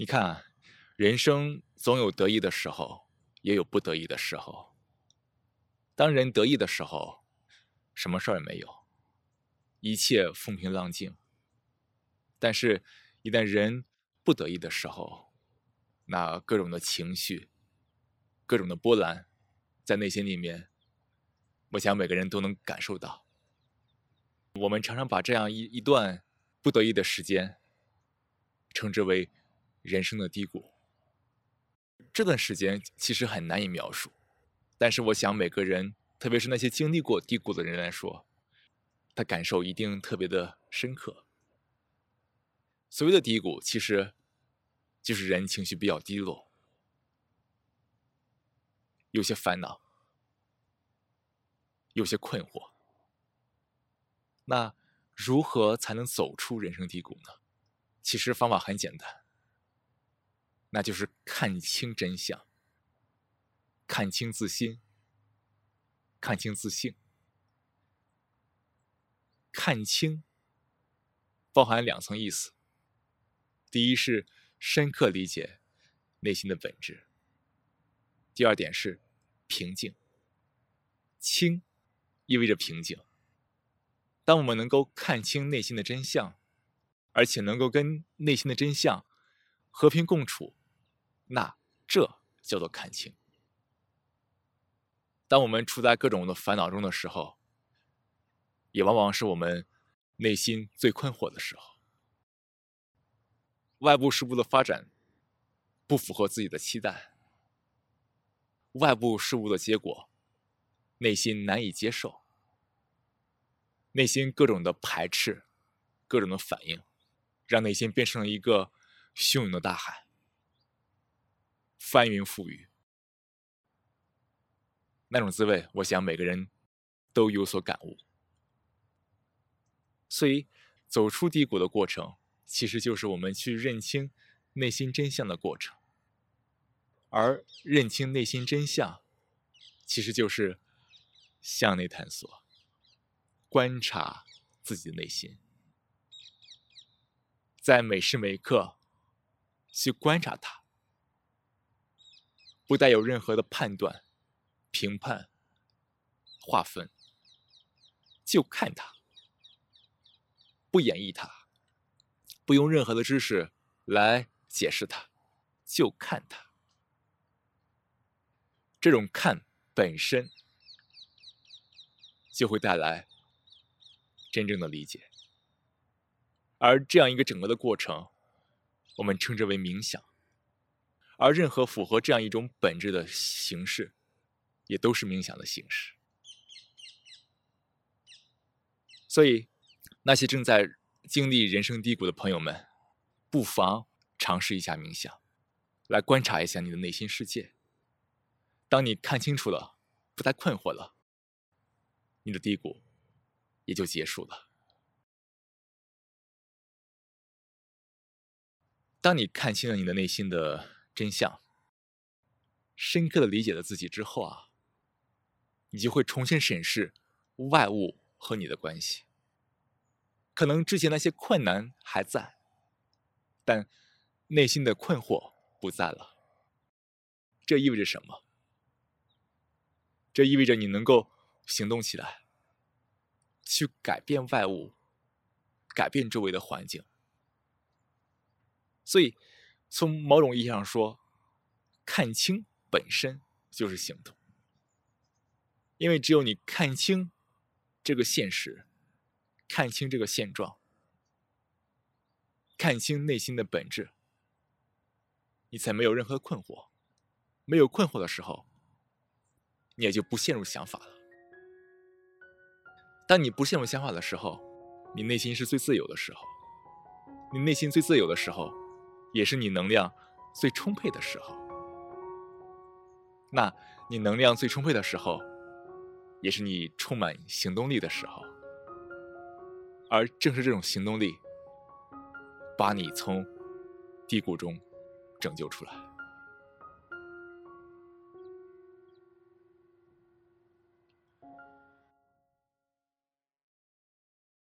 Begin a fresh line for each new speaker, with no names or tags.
你看，人生总有得意的时候，也有不得意的时候。当人得意的时候，什么事儿也没有，一切风平浪静。但是，一旦人不得意的时候，那各种的情绪、各种的波澜，在内心里面，我想每个人都能感受到。我们常常把这样一一段不得意的时间，称之为。人生的低谷，这段时间其实很难以描述，但是我想每个人，特别是那些经历过低谷的人来说，他感受一定特别的深刻。所谓的低谷，其实就是人情绪比较低落，有些烦恼，有些困惑。那如何才能走出人生低谷呢？其实方法很简单。那就是看清真相，看清自心，看清自性。看清包含两层意思：第一是深刻理解内心的本质；第二点是平静。清意味着平静。当我们能够看清内心的真相，而且能够跟内心的真相和平共处。那这叫做看清。当我们处在各种的烦恼中的时候，也往往是我们内心最困惑的时候。外部事物的发展不符合自己的期待，外部事物的结果，内心难以接受，内心各种的排斥，各种的反应，让内心变成了一个汹涌的大海。翻云覆雨，那种滋味，我想每个人都有所感悟。所以，走出低谷的过程，其实就是我们去认清内心真相的过程。而认清内心真相，其实就是向内探索，观察自己的内心，在每时每刻去观察它。不带有任何的判断、评判、划分，就看它，不演绎它，不用任何的知识来解释它，就看它。这种看本身就会带来真正的理解，而这样一个整个的过程，我们称之为冥想。而任何符合这样一种本质的形式，也都是冥想的形式。所以，那些正在经历人生低谷的朋友们，不妨尝试一下冥想，来观察一下你的内心世界。当你看清楚了，不再困惑了，你的低谷也就结束了。当你看清了你的内心的，真相，深刻的理解了自己之后啊，你就会重新审视外物和你的关系。可能之前那些困难还在，但内心的困惑不在了。这意味着什么？这意味着你能够行动起来，去改变外物，改变周围的环境。所以。从某种意义上说，看清本身就是行动，因为只有你看清这个现实，看清这个现状，看清内心的本质，你才没有任何困惑。没有困惑的时候，你也就不陷入想法了。当你不陷入想法的时候，你内心是最自由的时候。你内心最自由的时候。也是你能量最充沛的时候。那你能量最充沛的时候，也是你充满行动力的时候。而正是这种行动力，把你从低谷中拯救出来。